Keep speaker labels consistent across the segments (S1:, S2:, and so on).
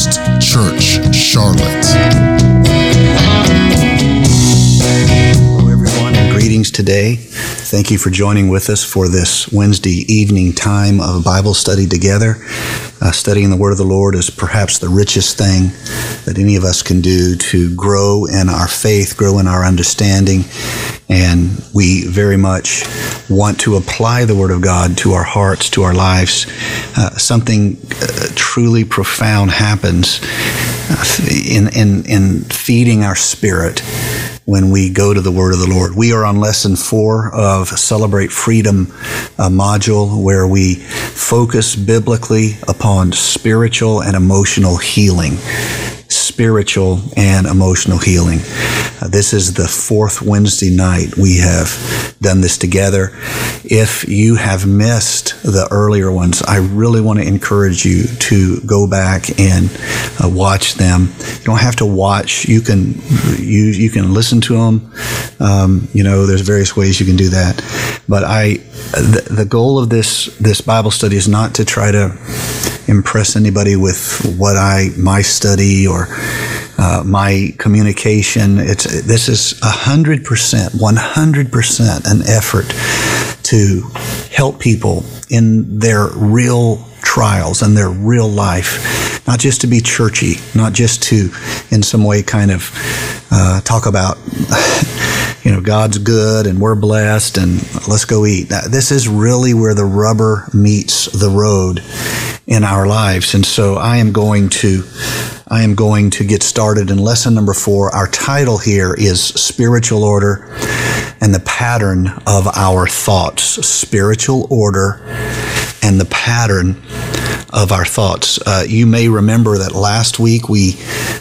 S1: First Church Charlotte.
S2: Hello, everyone, and greetings today. Thank you for joining with us for this Wednesday evening time of Bible study together. Uh, studying the Word of the Lord is perhaps the richest thing that any of us can do to grow in our faith, grow in our understanding, and we very much want to apply the Word of God to our hearts, to our lives. Uh, something uh, truly profound happens in, in, in feeding our spirit when we go to the Word of the Lord. We are on lesson four of Celebrate Freedom uh, module, where we focus biblically upon spiritual and emotional healing spiritual and emotional healing. Uh, this is the fourth Wednesday night we have done this together. If you have missed the earlier ones, I really want to encourage you to go back and uh, watch them. You don't have to watch. You can you you can listen to them. Um, you know, there's various ways you can do that. But I, the, the goal of this this Bible study is not to try to impress anybody with what I my study or uh, my communication. It's this is hundred percent, one hundred percent an effort to help people in their real trials and their real life, not just to be churchy, not just to, in some way, kind of uh, talk about. You know, God's good and we're blessed and let's go eat. This is really where the rubber meets the road in our lives. And so I am going to I am going to get started in lesson number 4. Our title here is spiritual order and the pattern of our thoughts. Spiritual order and the pattern of our thoughts. Uh, you may remember that last week we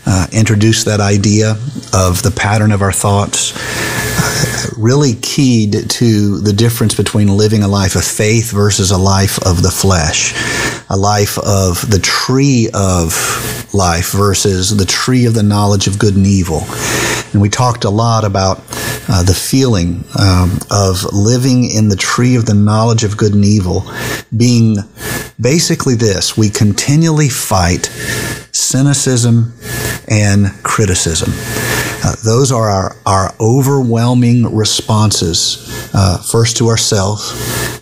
S2: uh, introduced that idea of the pattern of our thoughts, really keyed to the difference between living a life of faith versus a life of the flesh, a life of the tree of life versus the tree of the knowledge of good and evil. And we talked a lot about uh, the feeling um, of living in the tree of the knowledge of good and evil being basically this we continually fight cynicism and criticism. Uh, those are our, our overwhelming responses, uh, first to ourselves,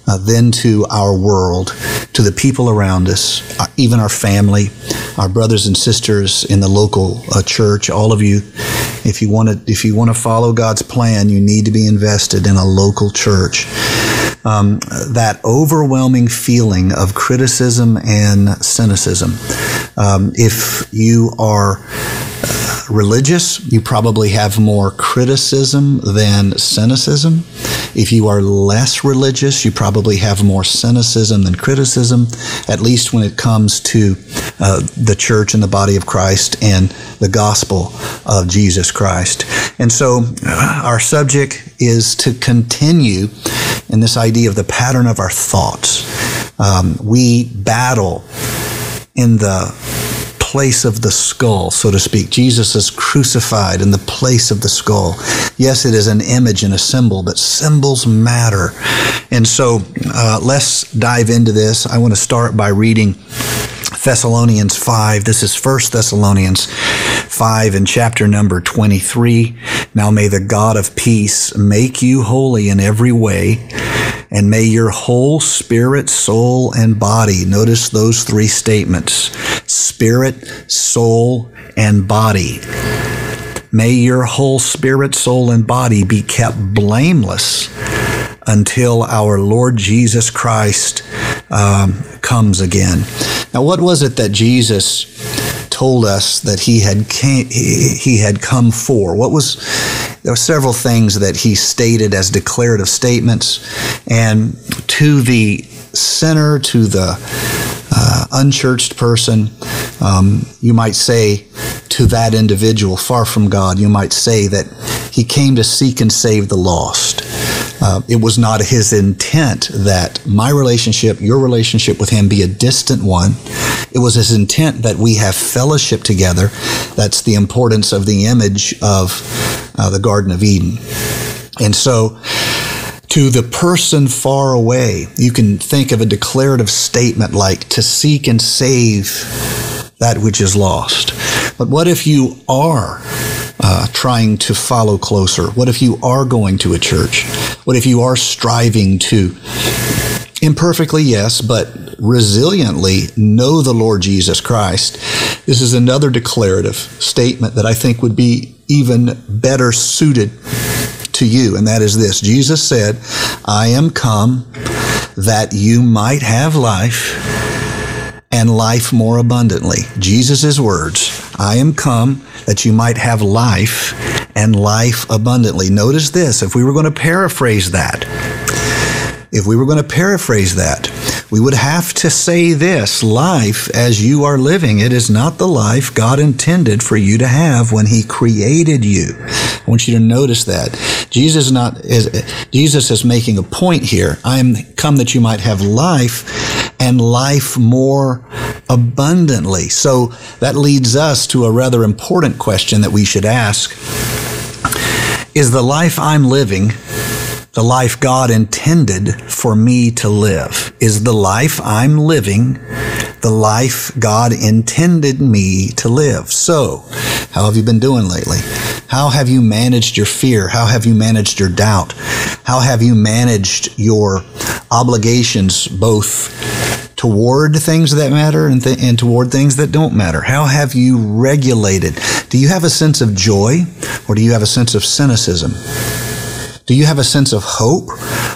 S2: uh, then to our world, to the people around us, uh, even our family, our brothers and sisters in the local uh, church, all of you. If you want to, if you want to follow God's plan, you need to be invested in a local church. Um, that overwhelming feeling of criticism and cynicism. Um, if you are religious, you probably have more criticism than cynicism. If you are less religious, you probably have more cynicism than criticism, at least when it comes to uh, the church and the body of Christ and the gospel of Jesus Christ. And so uh, our subject is to continue in this idea of the pattern of our thoughts. Um, we battle in the place of the skull, so to speak. Jesus is crucified in the place of the skull. Yes, it is an image and a symbol, but symbols matter. And so uh, let's dive into this. I want to start by reading Thessalonians 5. This is 1 Thessalonians 5 in chapter number 23. Now may the God of peace make you holy in every way and may your whole spirit, soul, and body, notice those three statements spirit, soul, and body. May your whole spirit, soul, and body be kept blameless until our Lord Jesus Christ um, comes again. Now, what was it that Jesus told us that he had came, he had come for? What was there were several things that he stated as declarative statements, and to the sinner, to the uh, unchurched person, um, you might say to that individual far from God, you might say that he came to seek and save the lost. Uh, it was not his intent that my relationship, your relationship with him be a distant one. It was his intent that we have fellowship together. That's the importance of the image of uh, the Garden of Eden. And so, to the person far away, you can think of a declarative statement like to seek and save that which is lost. But what if you are uh, trying to follow closer? What if you are going to a church? What if you are striving to imperfectly, yes, but resiliently know the Lord Jesus Christ? This is another declarative statement that I think would be even better suited to you, and that is this Jesus said, I am come that you might have life and life more abundantly. Jesus' words, I am come that you might have life and life abundantly. Notice this, if we were going to paraphrase that, if we were going to paraphrase that, we would have to say this life as you are living it is not the life God intended for you to have when He created you. I want you to notice that. Jesus is not is Jesus is making a point here. I am come that you might have life and life more abundantly. So that leads us to a rather important question that we should ask. Is the life I'm living the life God intended for me to live? Is the life I'm living the life God intended me to live? So, how have you been doing lately? How have you managed your fear? How have you managed your doubt? How have you managed your obligations both toward things that matter and, th- and toward things that don't matter? How have you regulated? Do you have a sense of joy or do you have a sense of cynicism? Do you have a sense of hope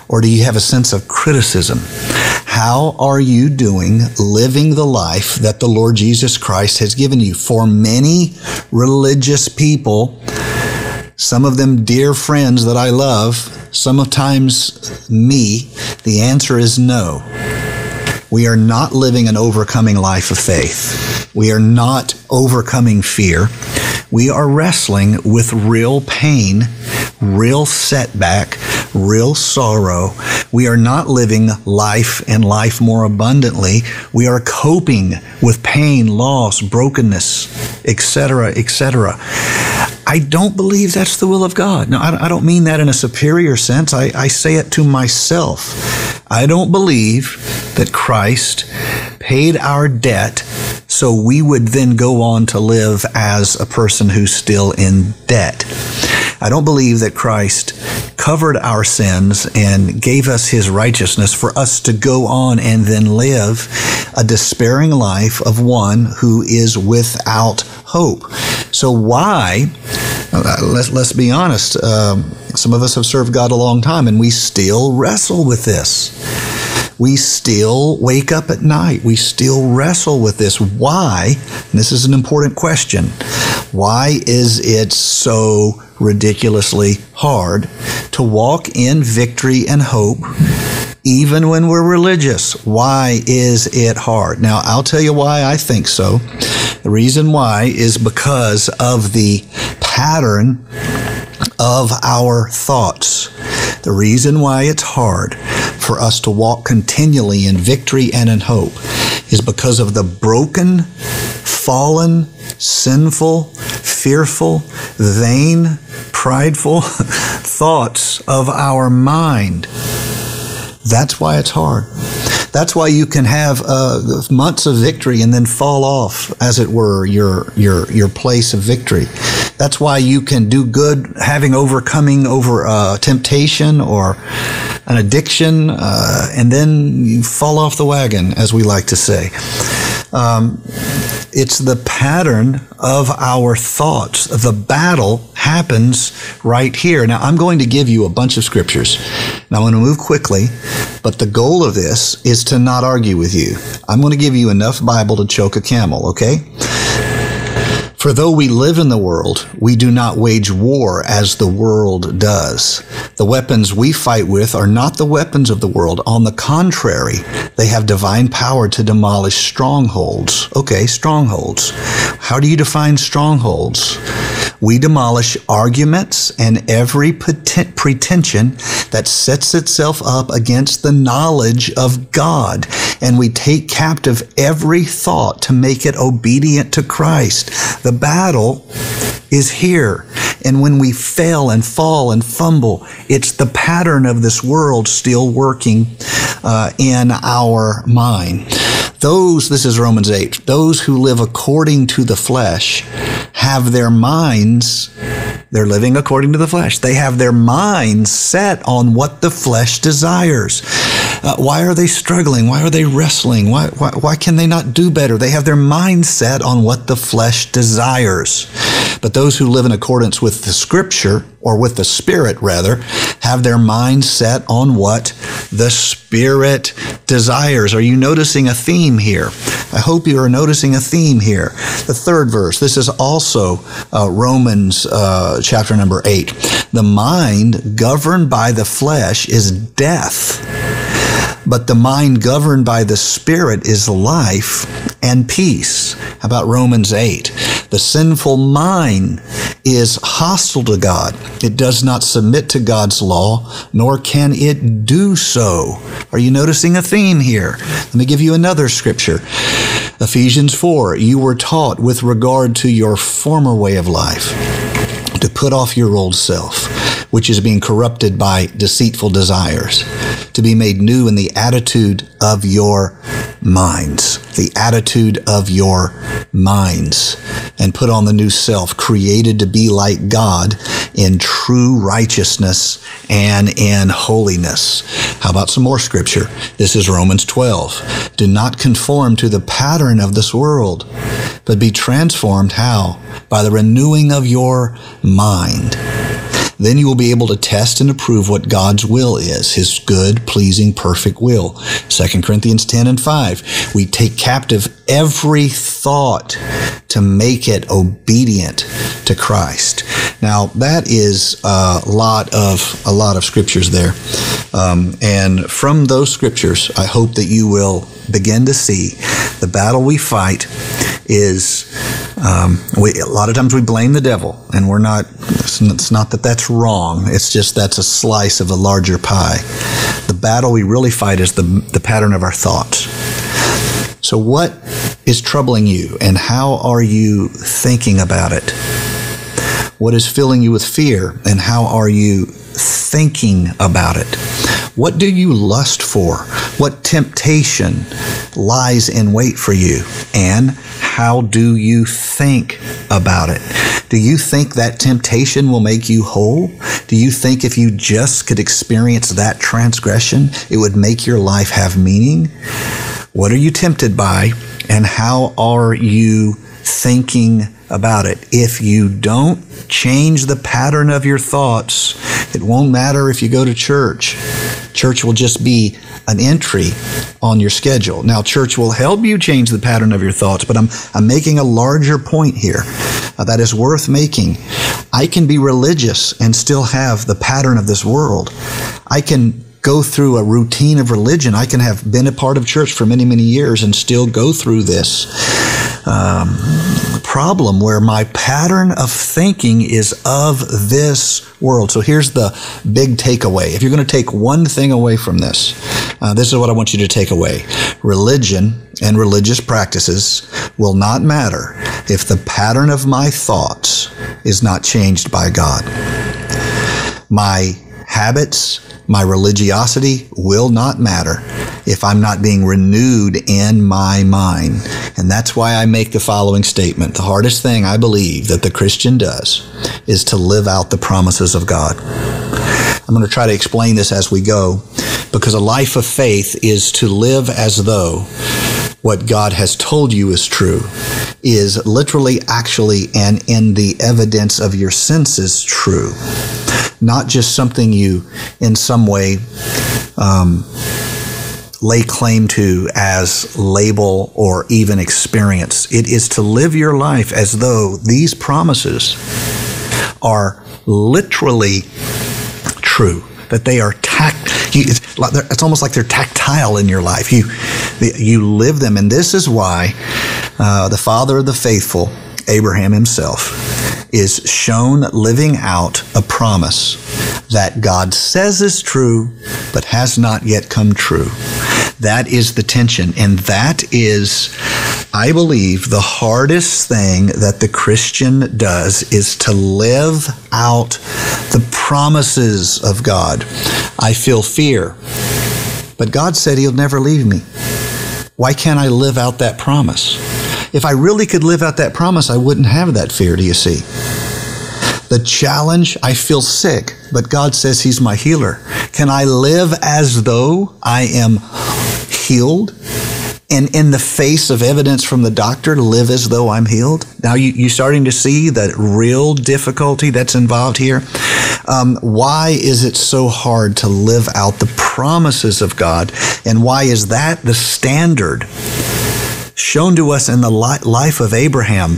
S2: or do you have a sense of criticism? How are you doing living the life that the Lord Jesus Christ has given you? For many religious people, some of them dear friends that I love, sometimes me, the answer is no. We are not living an overcoming life of faith. We are not overcoming fear. We are wrestling with real pain real setback, real sorrow. We are not living life and life more abundantly. We are coping with pain, loss, brokenness, etc., etc. I don't believe that's the will of God. Now, I don't mean that in a superior sense. I, I say it to myself. I don't believe that Christ paid our debt so we would then go on to live as a person who's still in debt. I don't believe that Christ covered our sins and gave us his righteousness for us to go on and then live a despairing life of one who is without hope. So why? Uh, let's, let's be honest. Um, some of us have served God a long time and we still wrestle with this we still wake up at night. We still wrestle with this. Why? This is an important question. Why is it so ridiculously hard to walk in victory and hope even when we're religious? Why is it hard? Now, I'll tell you why I think so. The reason why is because of the pattern of our thoughts. The reason why it's hard for us to walk continually in victory and in hope is because of the broken, fallen, sinful, fearful, vain, prideful thoughts of our mind. That's why it's hard. That's why you can have uh, months of victory and then fall off, as it were, your your your place of victory. That's why you can do good, having overcoming over uh, temptation or an addiction, uh, and then you fall off the wagon, as we like to say. Um, it's the pattern of our thoughts. The battle happens right here. Now, I'm going to give you a bunch of scriptures. Now, I'm going to move quickly, but the goal of this is to not argue with you. I'm going to give you enough Bible to choke a camel, okay? For though we live in the world, we do not wage war as the world does. The weapons we fight with are not the weapons of the world. On the contrary, they have divine power to demolish strongholds. Okay, strongholds. How do you define strongholds? We demolish arguments and every pretension that sets itself up against the knowledge of God. And we take captive every thought to make it obedient to Christ. The battle is here. And when we fail and fall and fumble, it's the pattern of this world still working uh, in our mind. Those, this is Romans 8, those who live according to the flesh have their minds, they're living according to the flesh. They have their minds set on what the flesh desires. Uh, why are they struggling? Why are they wrestling? Why, why, why can they not do better? They have their mind set on what the flesh desires. But those who live in accordance with the scripture, or with the spirit rather, have their mind set on what the spirit desires. Are you noticing a theme here? I hope you are noticing a theme here. The third verse, this is also uh, Romans uh, chapter number 8. The mind governed by the flesh is death but the mind governed by the Spirit is life and peace. How about Romans 8? The sinful mind is hostile to God. It does not submit to God's law, nor can it do so. Are you noticing a theme here? Let me give you another scripture. Ephesians 4 You were taught with regard to your former way of life to put off your old self, which is being corrupted by deceitful desires to be made new in the attitude of your minds. The attitude of your minds. And put on the new self, created to be like God in true righteousness and in holiness. How about some more scripture? This is Romans 12. Do not conform to the pattern of this world, but be transformed. How? By the renewing of your mind then you will be able to test and approve what God's will is, his good, pleasing, perfect will. 2 Corinthians 10 and 5. We take captive every thought to make it obedient to Christ. Now that is a lot of a lot of scriptures there, um, and from those scriptures, I hope that you will begin to see the battle we fight is um, we, a lot of times we blame the devil, and we're not. It's not that that's wrong. It's just that's a slice of a larger pie. The battle we really fight is the the pattern of our thoughts. So, what is troubling you, and how are you thinking about it? What is filling you with fear, and how are you thinking about it? What do you lust for? What temptation lies in wait for you? And how do you think about it? Do you think that temptation will make you whole? Do you think if you just could experience that transgression, it would make your life have meaning? What are you tempted by? And how are you thinking about it? If you don't change the pattern of your thoughts, it won't matter if you go to church. Church will just be an entry on your schedule. Now, church will help you change the pattern of your thoughts, but I'm, I'm making a larger point here uh, that is worth making. I can be religious and still have the pattern of this world. I can go through a routine of religion. I can have been a part of church for many, many years and still go through this um, problem where my pattern of thinking is of this world. So here's the big takeaway. If you're going to take one thing away from this, uh, this is what I want you to take away. Religion and religious practices will not matter if the pattern of my thoughts is not changed by God. My habits, my religiosity will not matter if I'm not being renewed in my mind. And that's why I make the following statement. The hardest thing I believe that the Christian does is to live out the promises of God. I'm going to try to explain this as we go because a life of faith is to live as though what God has told you is true is literally, actually, and in the evidence of your senses true. Not just something you, in some way, um, lay claim to as label or even experience. It is to live your life as though these promises are literally true, that they are tact. It's, it's almost like they're tactile in your life. You, you live them, and this is why uh, the father of the faithful, Abraham himself, is shown living out a promise that God says is true, but has not yet come true. That is the tension. And that is, I believe, the hardest thing that the Christian does is to live out the promises of God. I feel fear, but God said He'll never leave me. Why can't I live out that promise? If I really could live out that promise, I wouldn't have that fear, do you see? The challenge, I feel sick, but God says He's my healer. Can I live as though I am healed? And in the face of evidence from the doctor, live as though I'm healed? Now you, you starting to see the real difficulty that's involved here? Um, why is it so hard to live out the promises of God? And why is that the standard shown to us in the life of Abraham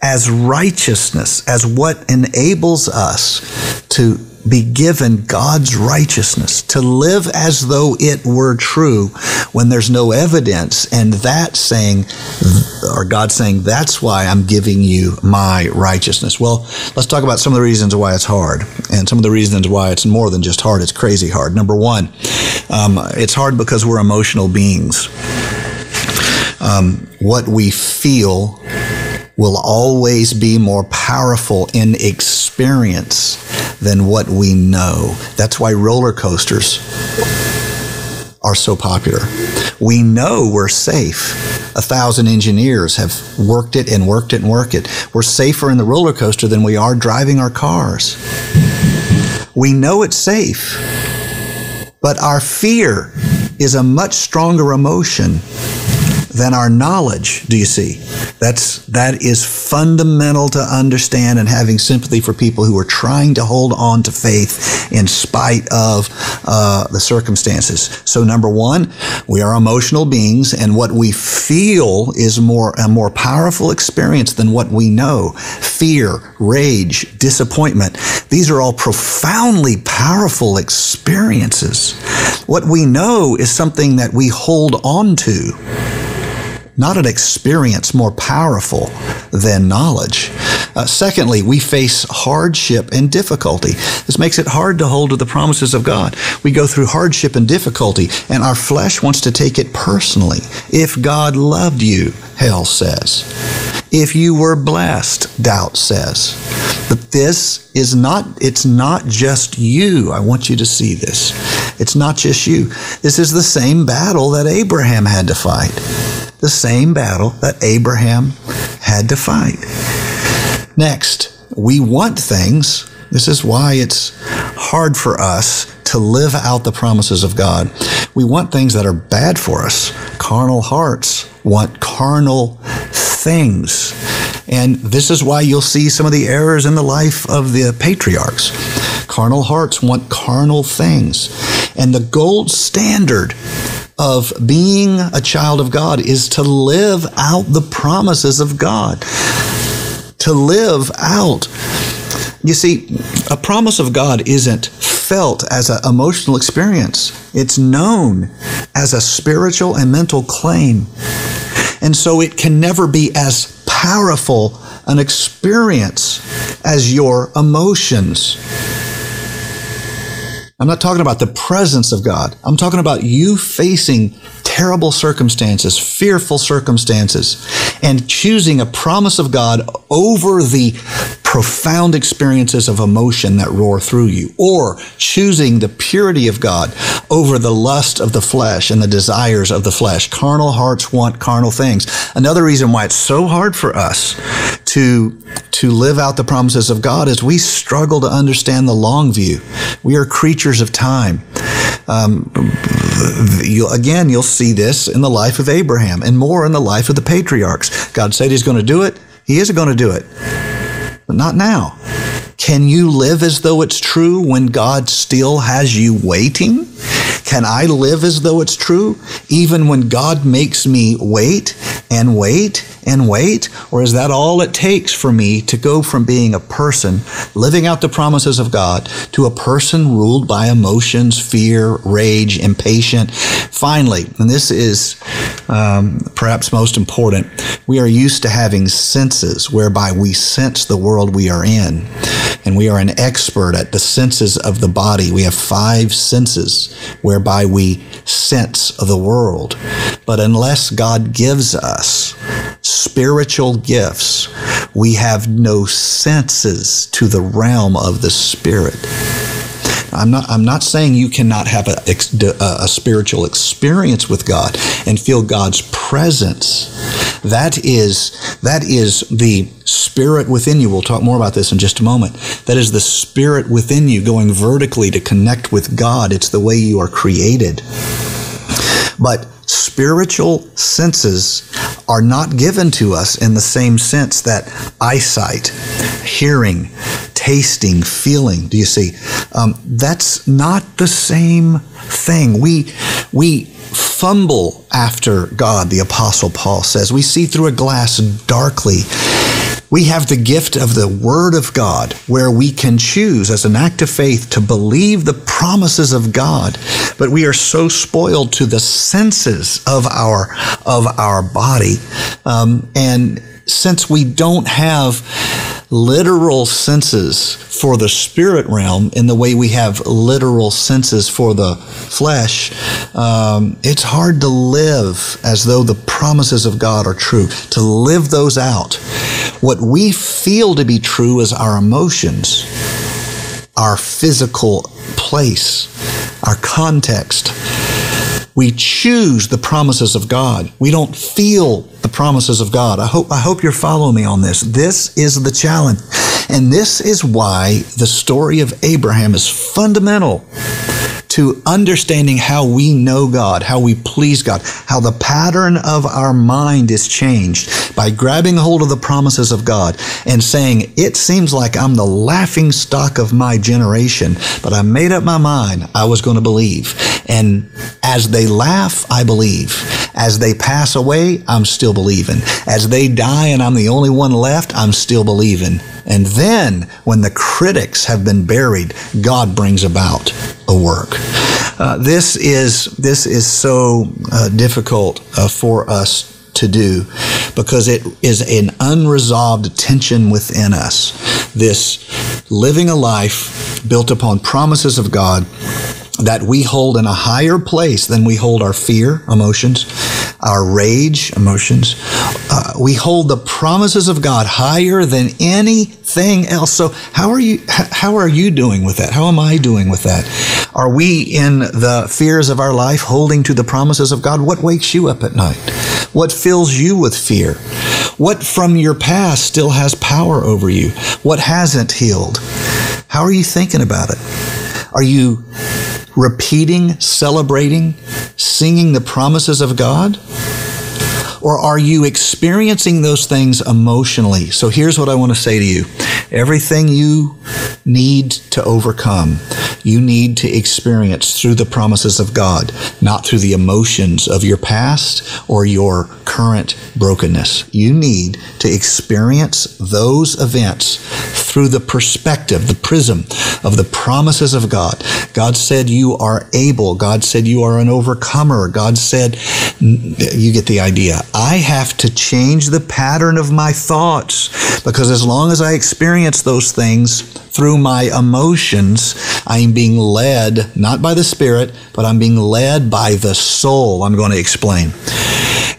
S2: as righteousness, as what enables us to be given God's righteousness, to live as though it were true when there's no evidence, and that saying, or God saying, that's why I'm giving you my righteousness. Well, let's talk about some of the reasons why it's hard, and some of the reasons why it's more than just hard, it's crazy hard. Number one, um, it's hard because we're emotional beings. Um, what we feel will always be more powerful in experience than what we know. That's why roller coasters are so popular. We know we're safe. A thousand engineers have worked it and worked it and worked it. We're safer in the roller coaster than we are driving our cars. We know it's safe, but our fear is a much stronger emotion than our knowledge. Do you see? That's that is fundamental to understand and having sympathy for people who are trying to hold on to faith in spite of uh, the circumstances. So number one, we are emotional beings, and what we feel is more a more powerful experience than what we know. Fear, rage, disappointment. These are all profoundly powerful experiences. What we know is something that we hold on to not an experience more powerful than knowledge. Uh, secondly, we face hardship and difficulty. This makes it hard to hold to the promises of God. We go through hardship and difficulty, and our flesh wants to take it personally. If God loved you, hell says. If you were blessed, doubt says. But this is not, it's not just you. I want you to see this. It's not just you. This is the same battle that Abraham had to fight the same battle that Abraham had to fight. Next, we want things. This is why it's hard for us to live out the promises of God. We want things that are bad for us. Carnal hearts want carnal things. And this is why you'll see some of the errors in the life of the patriarchs. Carnal hearts want carnal things. And the gold standard of being a child of God is to live out the promises of God. To live out. You see, a promise of God isn't felt as an emotional experience, it's known as a spiritual and mental claim. And so it can never be as powerful an experience as your emotions. I'm not talking about the presence of God. I'm talking about you facing terrible circumstances, fearful circumstances, and choosing a promise of God over the profound experiences of emotion that roar through you, or choosing the purity of God over the lust of the flesh and the desires of the flesh. Carnal hearts want carnal things. Another reason why it's so hard for us to, to live out the promises of God is we struggle to understand the long view. We are creatures of time. Um, you, again, you'll see this in the life of Abraham and more in the life of the patriarchs. God said He's going to do it. He is going to do it, but not now. Can you live as though it's true when God still has you waiting? Can I live as though it's true even when God makes me wait and wait and wait? Or is that all it takes for me to go from being a person living out the promises of God to a person ruled by emotions, fear, rage, impatient? Finally, and this is um, perhaps most important, we are used to having senses whereby we sense the world we are in. And we are an expert at the senses of the body. We have five senses whereby we sense the world. But unless God gives us spiritual gifts, we have no senses to the realm of the Spirit. I'm not. I'm not saying you cannot have a, a, spiritual experience with God and feel God's presence. That is that is the spirit within you. We'll talk more about this in just a moment. That is the spirit within you going vertically to connect with God. It's the way you are created. But spiritual senses are not given to us in the same sense that eyesight, hearing, tasting, feeling. Do you see? Um, that's not the same thing. We we fumble after God. The Apostle Paul says we see through a glass darkly we have the gift of the Word of God where we can choose as an act of faith to believe the promises of God, but we are so spoiled to the senses of our, of our body. Um, and since we don't have literal senses for the spirit realm in the way we have literal senses for the flesh, um, it's hard to live as though the promises of God are true, to live those out. What we feel to be true is our emotions, our physical place, our context. We choose the promises of God. We don't feel the promises of God. I hope, I hope you're following me on this. This is the challenge. And this is why the story of Abraham is fundamental to understanding how we know God, how we please God, how the pattern of our mind is changed by grabbing hold of the promises of God and saying, It seems like I'm the laughing stock of my generation, but I made up my mind I was going to believe. And as they laugh, I believe. As they pass away, I'm still believing. As they die and I'm the only one left, I'm still believing. And then, when the critics have been buried, God brings about a work. Uh, this is this is so uh, difficult uh, for us to do because it is an unresolved tension within us. This living a life built upon promises of God that we hold in a higher place than we hold our fear emotions, our rage emotions. Uh, we hold the promises of God higher than anything else. So how are you? How are you doing with that? How am I doing with that? Are we in the fears of our life holding to the promises of God? What wakes you up at night? What fills you with fear? What from your past still has power over you? What hasn't healed? How are you thinking about it? Are you repeating, celebrating, singing the promises of God? Or are you experiencing those things emotionally? So here's what I want to say to you. Everything you need to overcome, you need to experience through the promises of God, not through the emotions of your past or your current brokenness. You need to experience those events through the perspective, the prism of the promises of God. God said you are able. God said you are an overcomer. God said, you get the idea. I have to change the pattern of my thoughts because as long as I experience those things through my emotions, I am being led not by the Spirit, but I'm being led by the soul. I'm going to explain.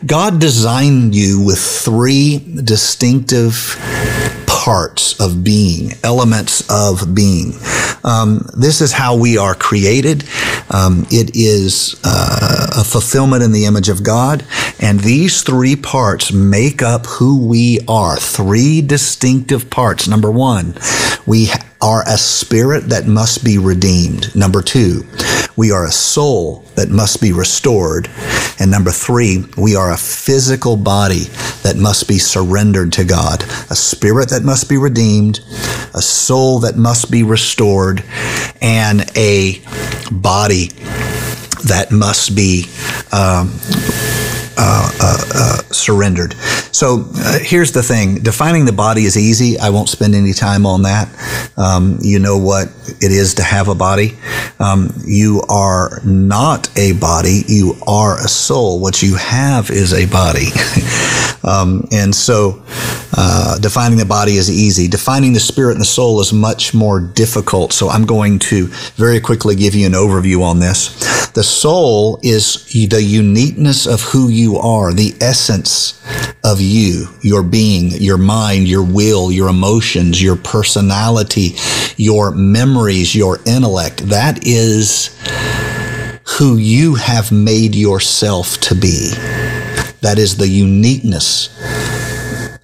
S2: God designed you with three distinctive parts of being, elements of being. Um, this is how we are created. Um, it is uh, a fulfillment in the image of God. And these three parts make up who we are. Three distinctive parts. Number one, we are a spirit that must be redeemed. Number two, we are a soul that must be restored. And number three, we are a physical body that must be surrendered to God, a spirit that must be redeemed, a soul that must be restored, and a body that must be um, uh, uh, uh, surrendered. So uh, here's the thing defining the body is easy. I won't spend any time on that. Um, you know what it is to have a body. Um, you are not a body, you are a soul. What you have is a body. um, and so uh, defining the body is easy. Defining the spirit and the soul is much more difficult. So I'm going to very quickly give you an overview on this. The soul is the uniqueness of who you are, the essence of you, your being, your mind, your will, your emotions, your personality, your memories, your intellect. That is who you have made yourself to be. That is the uniqueness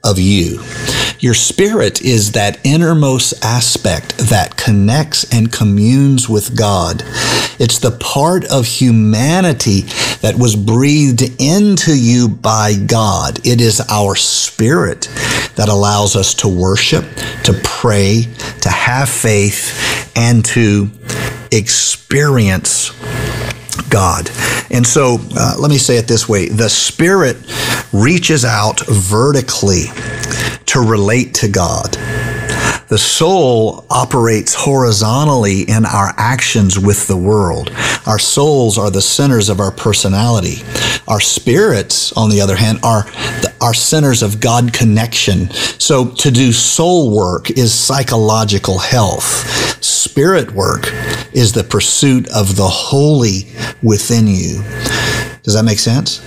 S2: of you. Your spirit is that innermost aspect that connects and communes with God. It's the part of humanity that was breathed into you by God. It is our spirit that allows us to worship, to pray, to have faith, and to experience God. And so, uh, let me say it this way the Spirit reaches out vertically to relate to God. The soul operates horizontally in our actions with the world. Our souls are the centers of our personality. Our spirits, on the other hand, are our centers of God connection. So to do soul work is psychological health. Spirit work is the pursuit of the holy within you. Does that make sense?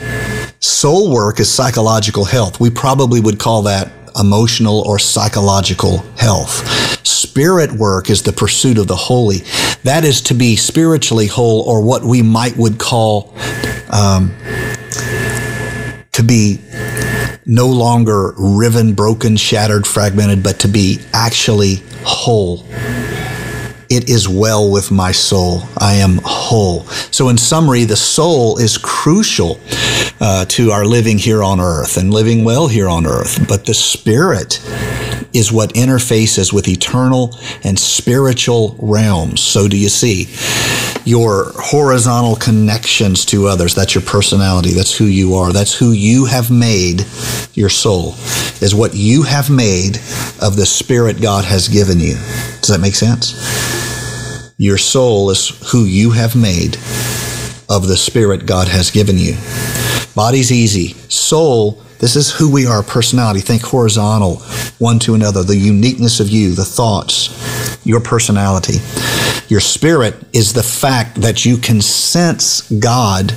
S2: Soul work is psychological health. We probably would call that emotional or psychological health. Spirit work is the pursuit of the holy. That is to be spiritually whole, or what we might would call um, to be no longer riven, broken, shattered, fragmented, but to be actually whole. It is well with my soul. I am whole. So, in summary, the soul is crucial uh, to our living here on earth and living well here on earth. But the spirit is what interfaces with eternal and spiritual realms. So, do you see? Your horizontal connections to others, that's your personality, that's who you are, that's who you have made your soul, is what you have made of the spirit God has given you. Does that make sense? Your soul is who you have made of the spirit God has given you. Body's easy. Soul, this is who we are, personality. Think horizontal, one to another, the uniqueness of you, the thoughts, your personality. Your spirit is the fact that you can sense God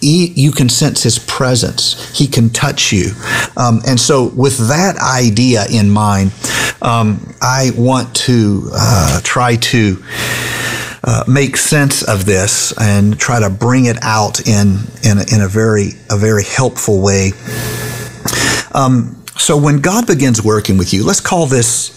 S2: you can sense his presence. He can touch you. Um, and so, with that idea in mind, um, I want to uh, try to uh, make sense of this and try to bring it out in in a, in a very a very helpful way. Um, so when God begins working with you, let's call this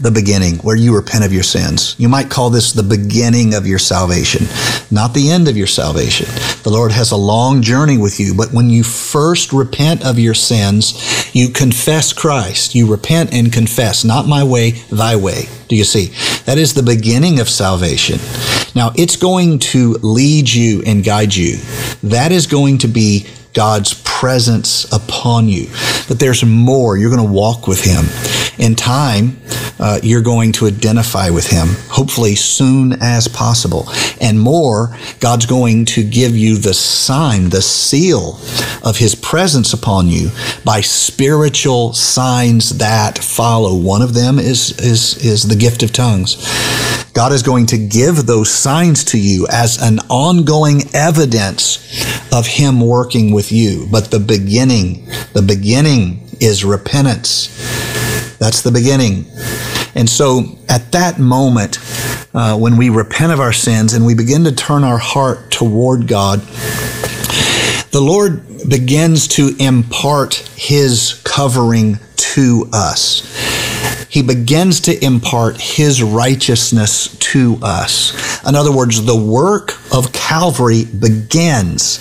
S2: the beginning where you repent of your sins. You might call this the beginning of your salvation, not the end of your salvation. The Lord has a long journey with you, but when you first repent of your sins, you confess Christ. You repent and confess, not my way, thy way. Do you see? That is the beginning of salvation. Now, it's going to lead you and guide you. That is going to be God's presence upon you. But there's more. You're going to walk with Him. In time, uh, you're going to identify with Him, hopefully soon as possible. And more, God's going to give you the sign, the seal of His presence upon you by spiritual signs that follow. One of them is, is, is the gift of tongues. God is going to give those signs to you as an ongoing evidence of Him working with you. But the beginning, the beginning is repentance. That's the beginning. And so at that moment, uh, when we repent of our sins and we begin to turn our heart toward God, the Lord begins to impart His covering to us he begins to impart his righteousness to us. In other words, the work of Calvary begins.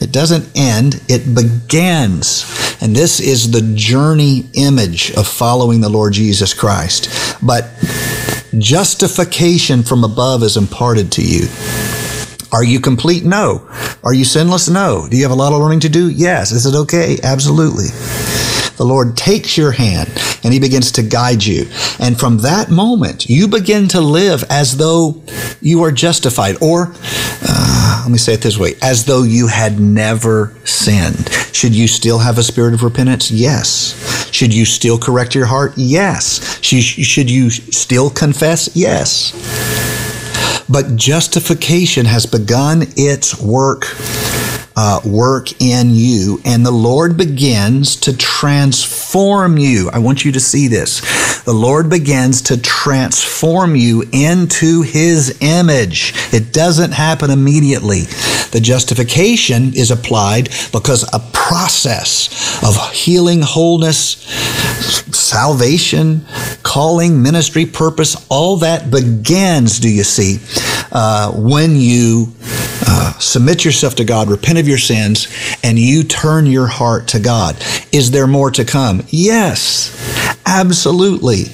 S2: It doesn't end, it begins. And this is the journey image of following the Lord Jesus Christ. But justification from above is imparted to you. Are you complete? No. Are you sinless? No. Do you have a lot of learning to do? Yes. Is it okay? Absolutely the Lord takes your hand and He begins to guide you. And from that moment, you begin to live as though you are justified, or uh, let me say it this way as though you had never sinned. Should you still have a spirit of repentance? Yes. Should you still correct your heart? Yes. Should you still confess? Yes. But justification has begun its work uh, work in you, and the Lord begins to transform you. I want you to see this. The Lord begins to transform you into His image. It doesn't happen immediately. The justification is applied because a process of healing, wholeness, salvation, calling, ministry, purpose, all that begins, do you see, uh, when you uh, submit yourself to God, repent of your sins, and you turn your heart to God. Is there more to come? Yes, absolutely.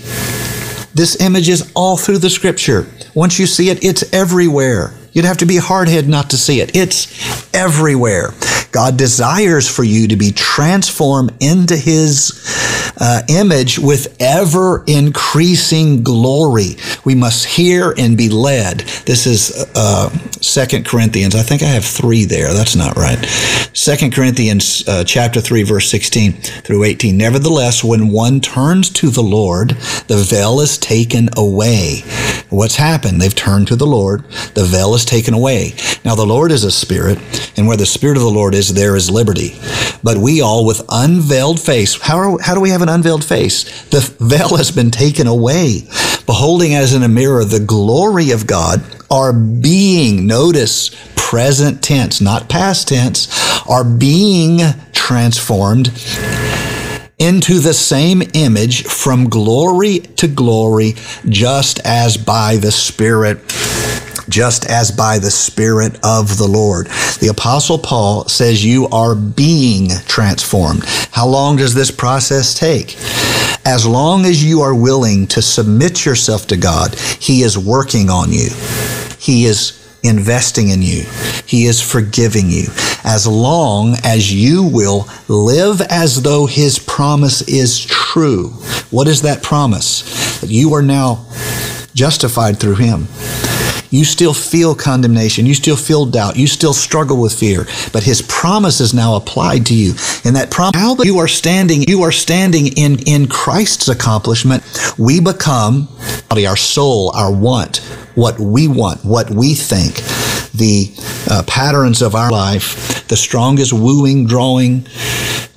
S2: This image is all through the scripture. Once you see it, it's everywhere. You'd have to be hardhead not to see it. It's everywhere. God desires for you to be transformed into His uh, image with ever increasing glory. We must hear and be led. This is uh, Second Corinthians. I think I have three there. That's not right. Second Corinthians uh, chapter three, verse sixteen through eighteen. Nevertheless, when one turns to the Lord, the veil is taken away. What's happened? They've turned to the Lord. The veil is taken away. Now the Lord is a spirit, and where the spirit of the Lord is, there is liberty. But we all, with unveiled face, how, are, how do we have an unveiled face? The veil has been taken away. Beholding as in a mirror the glory of God, our being, notice, present tense, not past tense, are being transformed into the same image from glory to glory, just as by the Spirit just as by the Spirit of the Lord. The Apostle Paul says you are being transformed. How long does this process take? As long as you are willing to submit yourself to God, He is working on you. He is investing in you. He is forgiving you. As long as you will live as though His promise is true. What is that promise? That you are now justified through Him. You still feel condemnation. You still feel doubt. You still struggle with fear. But his promise is now applied to you. And that promise, now that you are standing, you are standing in, in Christ's accomplishment, we become our soul, our want, what we want, what we think, the uh, patterns of our life, the strongest wooing, drawing.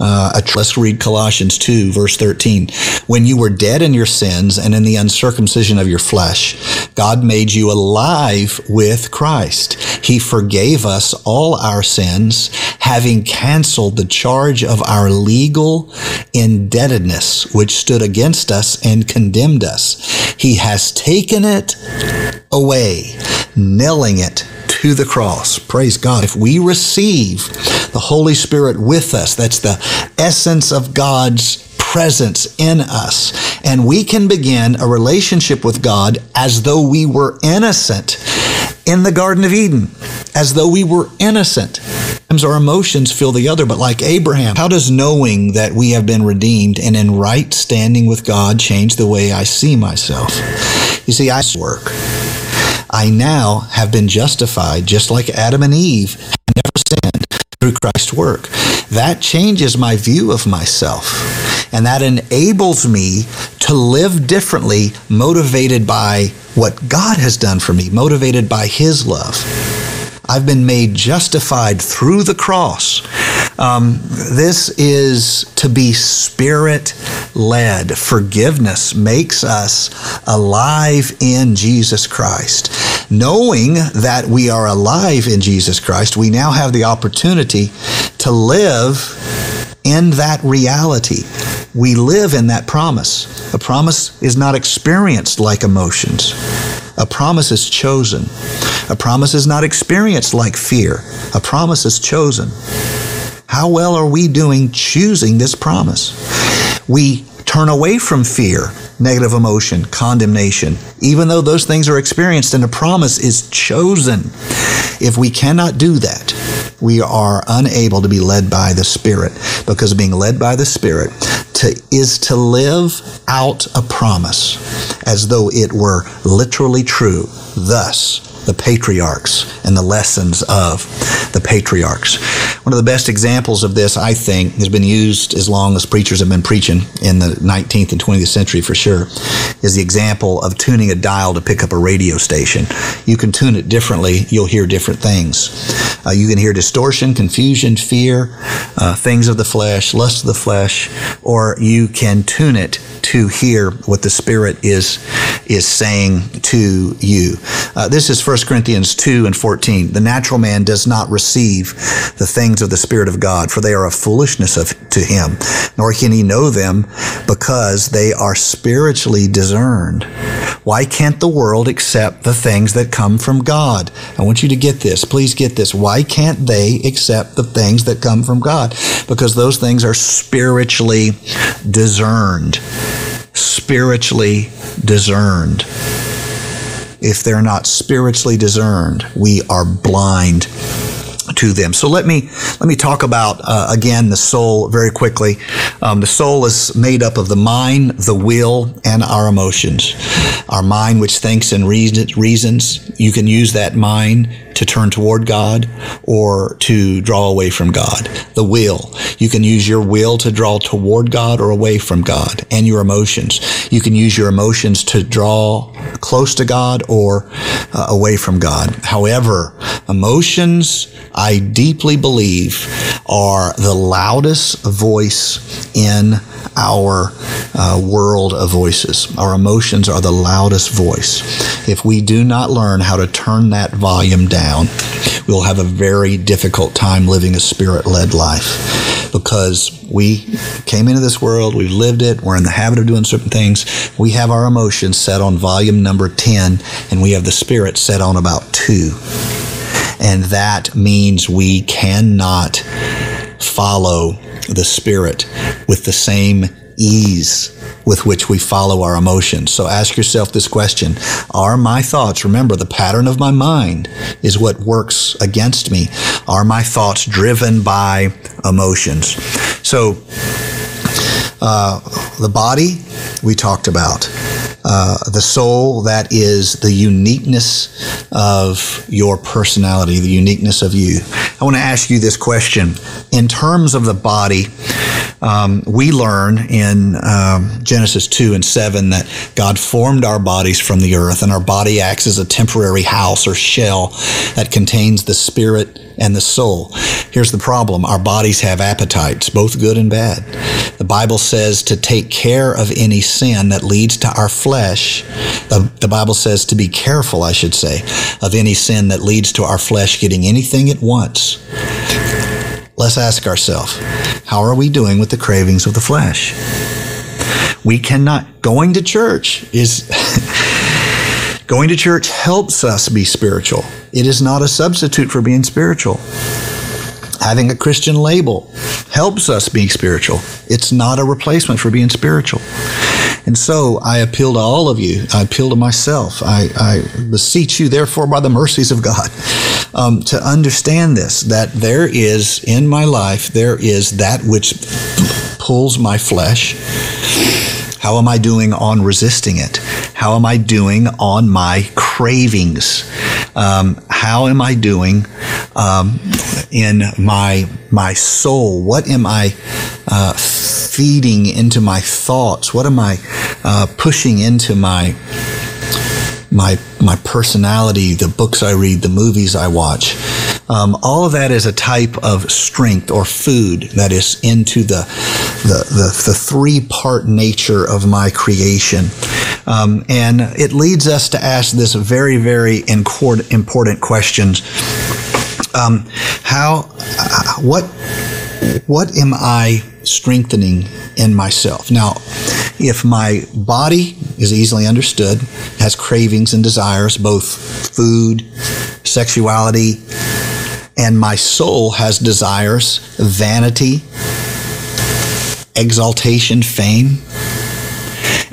S2: Uh, let's read Colossians 2, verse 13. When you were dead in your sins and in the uncircumcision of your flesh, God made you alive with Christ. He forgave us all our sins, having canceled the charge of our legal indebtedness, which stood against us and condemned us. He has taken it away, nailing it to the cross. Praise God. If we receive the Holy Spirit with us, that's the essence of God's presence in us. And we can begin a relationship with God as though we were innocent in the Garden of Eden, as though we were innocent. Sometimes our emotions feel the other, but like Abraham, how does knowing that we have been redeemed and in right standing with God change the way I see myself? You see, I work. I now have been justified just like Adam and Eve never sinned through Christ's work. That changes my view of myself. And that enables me to live differently, motivated by what God has done for me, motivated by His love. I've been made justified through the cross. Um, this is to be spirit led. Forgiveness makes us alive in Jesus Christ. Knowing that we are alive in Jesus Christ, we now have the opportunity to live in that reality. We live in that promise. A promise is not experienced like emotions. A promise is chosen. A promise is not experienced like fear. A promise is chosen. How well are we doing choosing this promise? We turn away from fear, negative emotion, condemnation, even though those things are experienced and a promise is chosen. If we cannot do that, we are unable to be led by the Spirit because being led by the Spirit to, is to live out a promise as though it were literally true. Thus the patriarchs and the lessons of the patriarchs. One of the best examples of this, I think, has been used as long as preachers have been preaching in the 19th and 20th century for sure, is the example of tuning a dial to pick up a radio station. You can tune it differently, you'll hear different things. Uh, you can hear distortion, confusion, fear, uh, things of the flesh, lust of the flesh, or you can tune it to hear what the Spirit is is saying to you. Uh, this is 1 Corinthians 2 and 14. The natural man does not receive the things of the Spirit of God, for they are a foolishness of, to him, nor can he know them because they are spiritually discerned. Why can't the world accept the things that come from God? I want you to get this. Please get this. Why can't they accept the things that come from God? Because those things are spiritually discerned spiritually discerned. If they're not spiritually discerned, we are blind to them. So let me let me talk about uh, again the soul very quickly. Um, the soul is made up of the mind, the will, and our emotions. Our mind, which thinks and reasons, you can use that mind to turn toward God or to draw away from God. The will. You can use your will to draw toward God or away from God and your emotions. You can use your emotions to draw close to God or uh, away from God. However, emotions, I deeply believe, are the loudest voice in our uh, world of voices. Our emotions are the loudest voice. If we do not learn how to turn that volume down, we'll have a very difficult time living a spirit led life because we came into this world, we've lived it, we're in the habit of doing certain things. We have our emotions set on volume number 10, and we have the spirit set on about 2. And that means we cannot follow the Spirit with the same ease with which we follow our emotions. So ask yourself this question Are my thoughts, remember, the pattern of my mind is what works against me? Are my thoughts driven by emotions? So, uh, the body we talked about. Uh, the soul, that is the uniqueness of your personality, the uniqueness of you. I want to ask you this question. In terms of the body, um, we learn in um, Genesis 2 and 7 that God formed our bodies from the earth, and our body acts as a temporary house or shell that contains the spirit and the soul. Here's the problem our bodies have appetites, both good and bad. The Bible says to take care of any sin that leads to our flesh. The, the Bible says to be careful, I should say, of any sin that leads to our flesh getting anything it wants. Let's ask ourselves how are we doing with the cravings of the flesh? We cannot, going to church is. Going to church helps us be spiritual. It is not a substitute for being spiritual. Having a Christian label helps us be spiritual. It's not a replacement for being spiritual. And so I appeal to all of you. I appeal to myself. I, I beseech you, therefore, by the mercies of God, um, to understand this that there is in my life, there is that which pulls my flesh. How am I doing on resisting it? How am I doing on my cravings? Um, how am I doing um, in my my soul? What am I uh, feeding into my thoughts? What am I uh, pushing into my my my personality, the books I read, the movies I watch. Um, all of that is a type of strength or food that is into the the, the, the three part nature of my creation. Um, and it leads us to ask this very, very important questions. Um, how, uh, what, what am I strengthening in myself? Now, if my body is easily understood, has cravings and desires, both food, sexuality, and my soul has desires, vanity, exaltation, fame.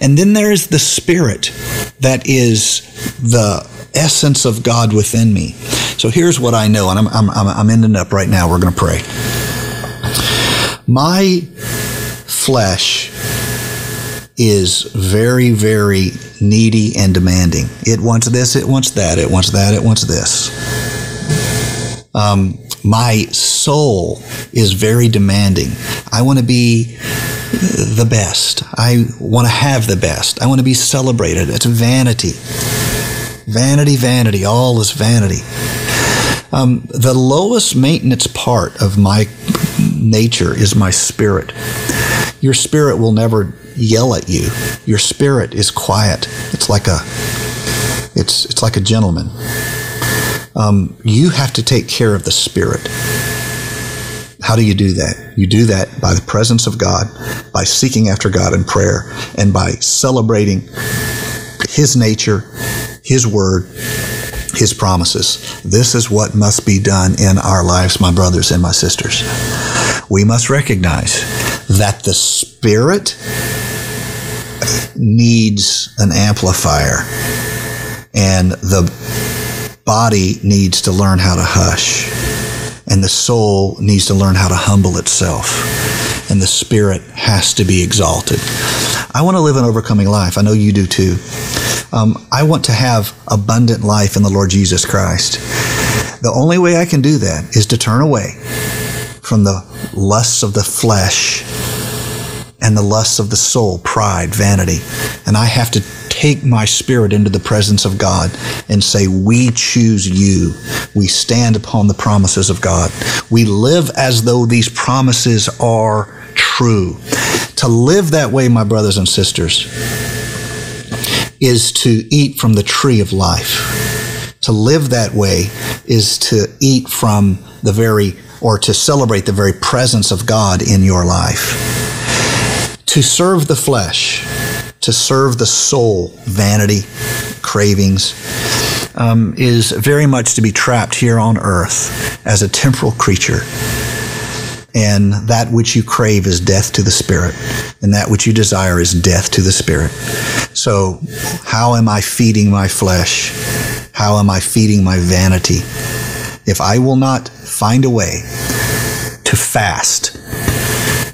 S2: And then there is the spirit that is the essence of God within me. So here's what I know, and I'm, I'm, I'm ending up right now. We're going to pray. My flesh is very, very needy and demanding. It wants this, it wants that, it wants that, it wants this. Um, my soul is very demanding. I want to be the best. I want to have the best. I want to be celebrated. It's vanity. Vanity, vanity, all is vanity. Um, the lowest maintenance part of my nature is my spirit. Your spirit will never yell at you. Your spirit is quiet. It's like a it's it's like a gentleman. Um, you have to take care of the spirit. How do you do that? You do that by the presence of God, by seeking after God in prayer, and by celebrating His nature, His Word, His promises. This is what must be done in our lives, my brothers and my sisters. We must recognize that the Spirit needs an amplifier, and the body needs to learn how to hush, and the soul needs to learn how to humble itself, and the spirit has to be exalted. I want to live an overcoming life. I know you do too. Um, I want to have abundant life in the Lord Jesus Christ. The only way I can do that is to turn away from the lusts of the flesh and the lusts of the soul, pride, vanity. And I have to take my spirit into the presence of God and say, We choose you. We stand upon the promises of God. We live as though these promises are true. To live that way, my brothers and sisters, is to eat from the tree of life. To live that way is to eat from the very, or to celebrate the very presence of God in your life. To serve the flesh, to serve the soul, vanity, cravings, um, is very much to be trapped here on earth as a temporal creature. And that which you crave is death to the spirit, and that which you desire is death to the spirit. So, how am I feeding my flesh? How am I feeding my vanity? If I will not find a way to fast,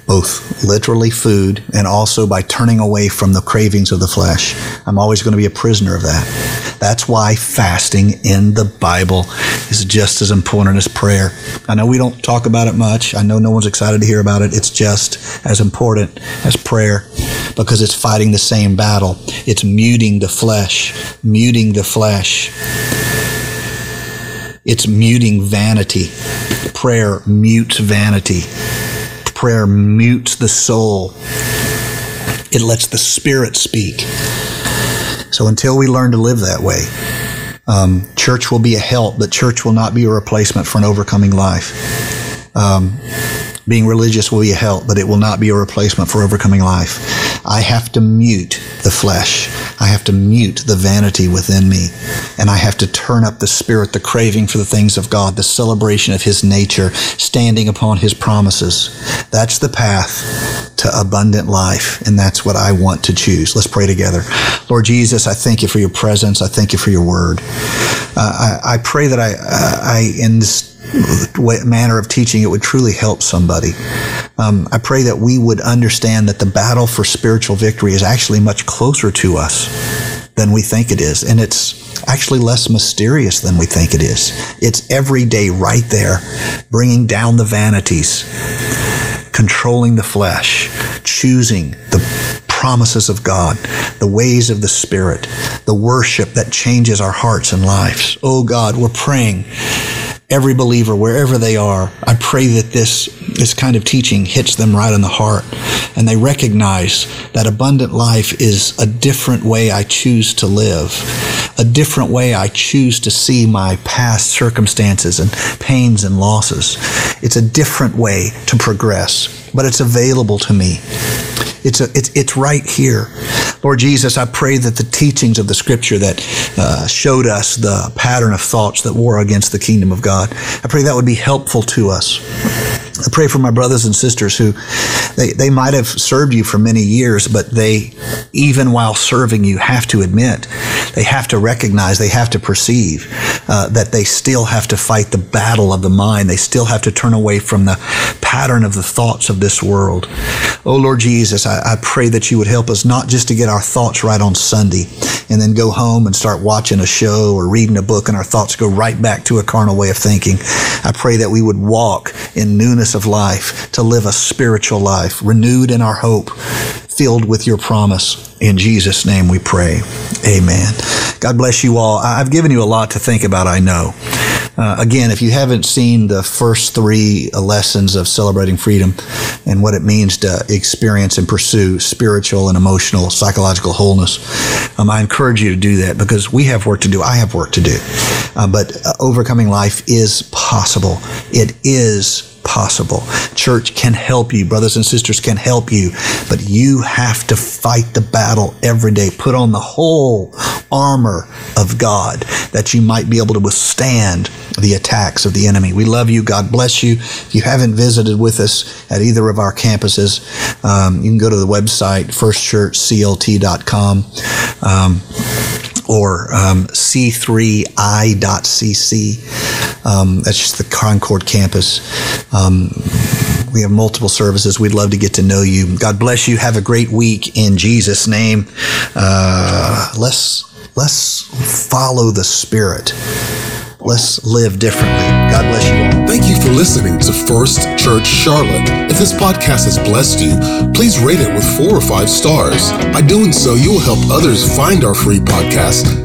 S2: both literally food and also by turning away from the cravings of the flesh. I'm always going to be a prisoner of that. That's why fasting in the Bible is just as important as prayer. I know we don't talk about it much. I know no one's excited to hear about it. It's just as important as prayer because it's fighting the same battle. It's muting the flesh, muting the flesh. It's muting vanity. Prayer mutes vanity prayer mutes the soul, it lets the spirit speak. So until we learn to live that way, um, church will be a help, but church will not be a replacement for an overcoming life. Um, being religious will be a help, but it will not be a replacement for overcoming life. I have to mute the flesh. I have to mute the vanity within me. And I have to turn up the spirit, the craving for the things of God, the celebration of His nature, standing upon His promises. That's the path to abundant life. And that's what I want to choose. Let's pray together. Lord Jesus, I thank you for your presence. I thank you for your word. Uh, I, I, pray that I, uh, I, in this manner of teaching, it would truly help somebody. Um, I pray that we would understand that the battle for spiritual victory is actually much closer to us than we think it is. And it's actually less mysterious than we think it is. It's every day right there, bringing down the vanities, controlling the flesh, choosing the promises of God, the ways of the Spirit, the worship that changes our hearts and lives. Oh God, we're praying every believer, wherever they are, I pray that this, this kind of teaching hits them right in the heart and they recognize that abundant life is a different way I choose to live, a different way I choose to see my past circumstances and pains and losses. It's a different way to progress, but it's available to me. It's, a, it's, it's right here. Lord Jesus, I pray that the teachings of the scripture that uh, showed us the pattern of thoughts that war against the kingdom of God, I pray that would be helpful to us. I pray for my brothers and sisters who they, they might have served you for many years, but they, even while serving you, have to admit, they have to recognize, they have to perceive uh, that they still have to fight the battle of the mind. They still have to turn away from the pattern of the thoughts of this world. Oh Lord Jesus, I, I pray that you would help us not just to get our thoughts right on Sunday and then go home and start watching a show or reading a book and our thoughts go right back to a carnal way of thinking. I pray that we would walk in newness of life to live a spiritual life, renewed in our hope, filled with your promise. In Jesus' name we pray. Amen. God bless you all. I've given you a lot to think about, I know. Uh, again, if you haven't seen the first three lessons of celebrating freedom and what it means to experience and pursue spiritual and emotional, psychological wholeness, um, I encourage you to do that because we have work to do. I have work to do. Uh, but uh, overcoming life is possible. It is possible. Church can help you. Brothers and sisters can help you. But you have to fight the battle every day. Put on the whole armor of God that you might be able to withstand the attacks of the enemy. We love you. God bless you. If you haven't visited with us at either of our campuses, um, you can go to the website, firstchurchclt.com. Um, or um, c3i.cc. Um, that's just the Concord campus. Um, we have multiple services. We'd love to get to know you. God bless you. Have a great week in Jesus' name. Uh, let's let's follow the Spirit. Let's live differently. God bless you all.
S1: Thank you for listening to First Church Charlotte. If this podcast has blessed you, please rate it with four or five stars. By doing so, you will help others find our free podcast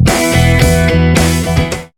S1: Música